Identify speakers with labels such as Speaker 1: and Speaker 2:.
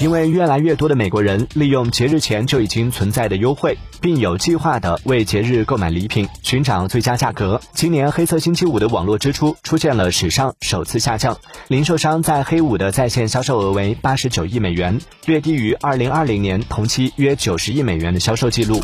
Speaker 1: 因为越来越多的美国人利用节日前就已经存在的优惠并有计划的为节日购买礼品寻找最佳价格。今年黑色星期五的网络支出出现了史上首次下降零售商在黑五的在线销售额为八十九亿美元略低于二零二零年同期约九十亿美元的销售记录。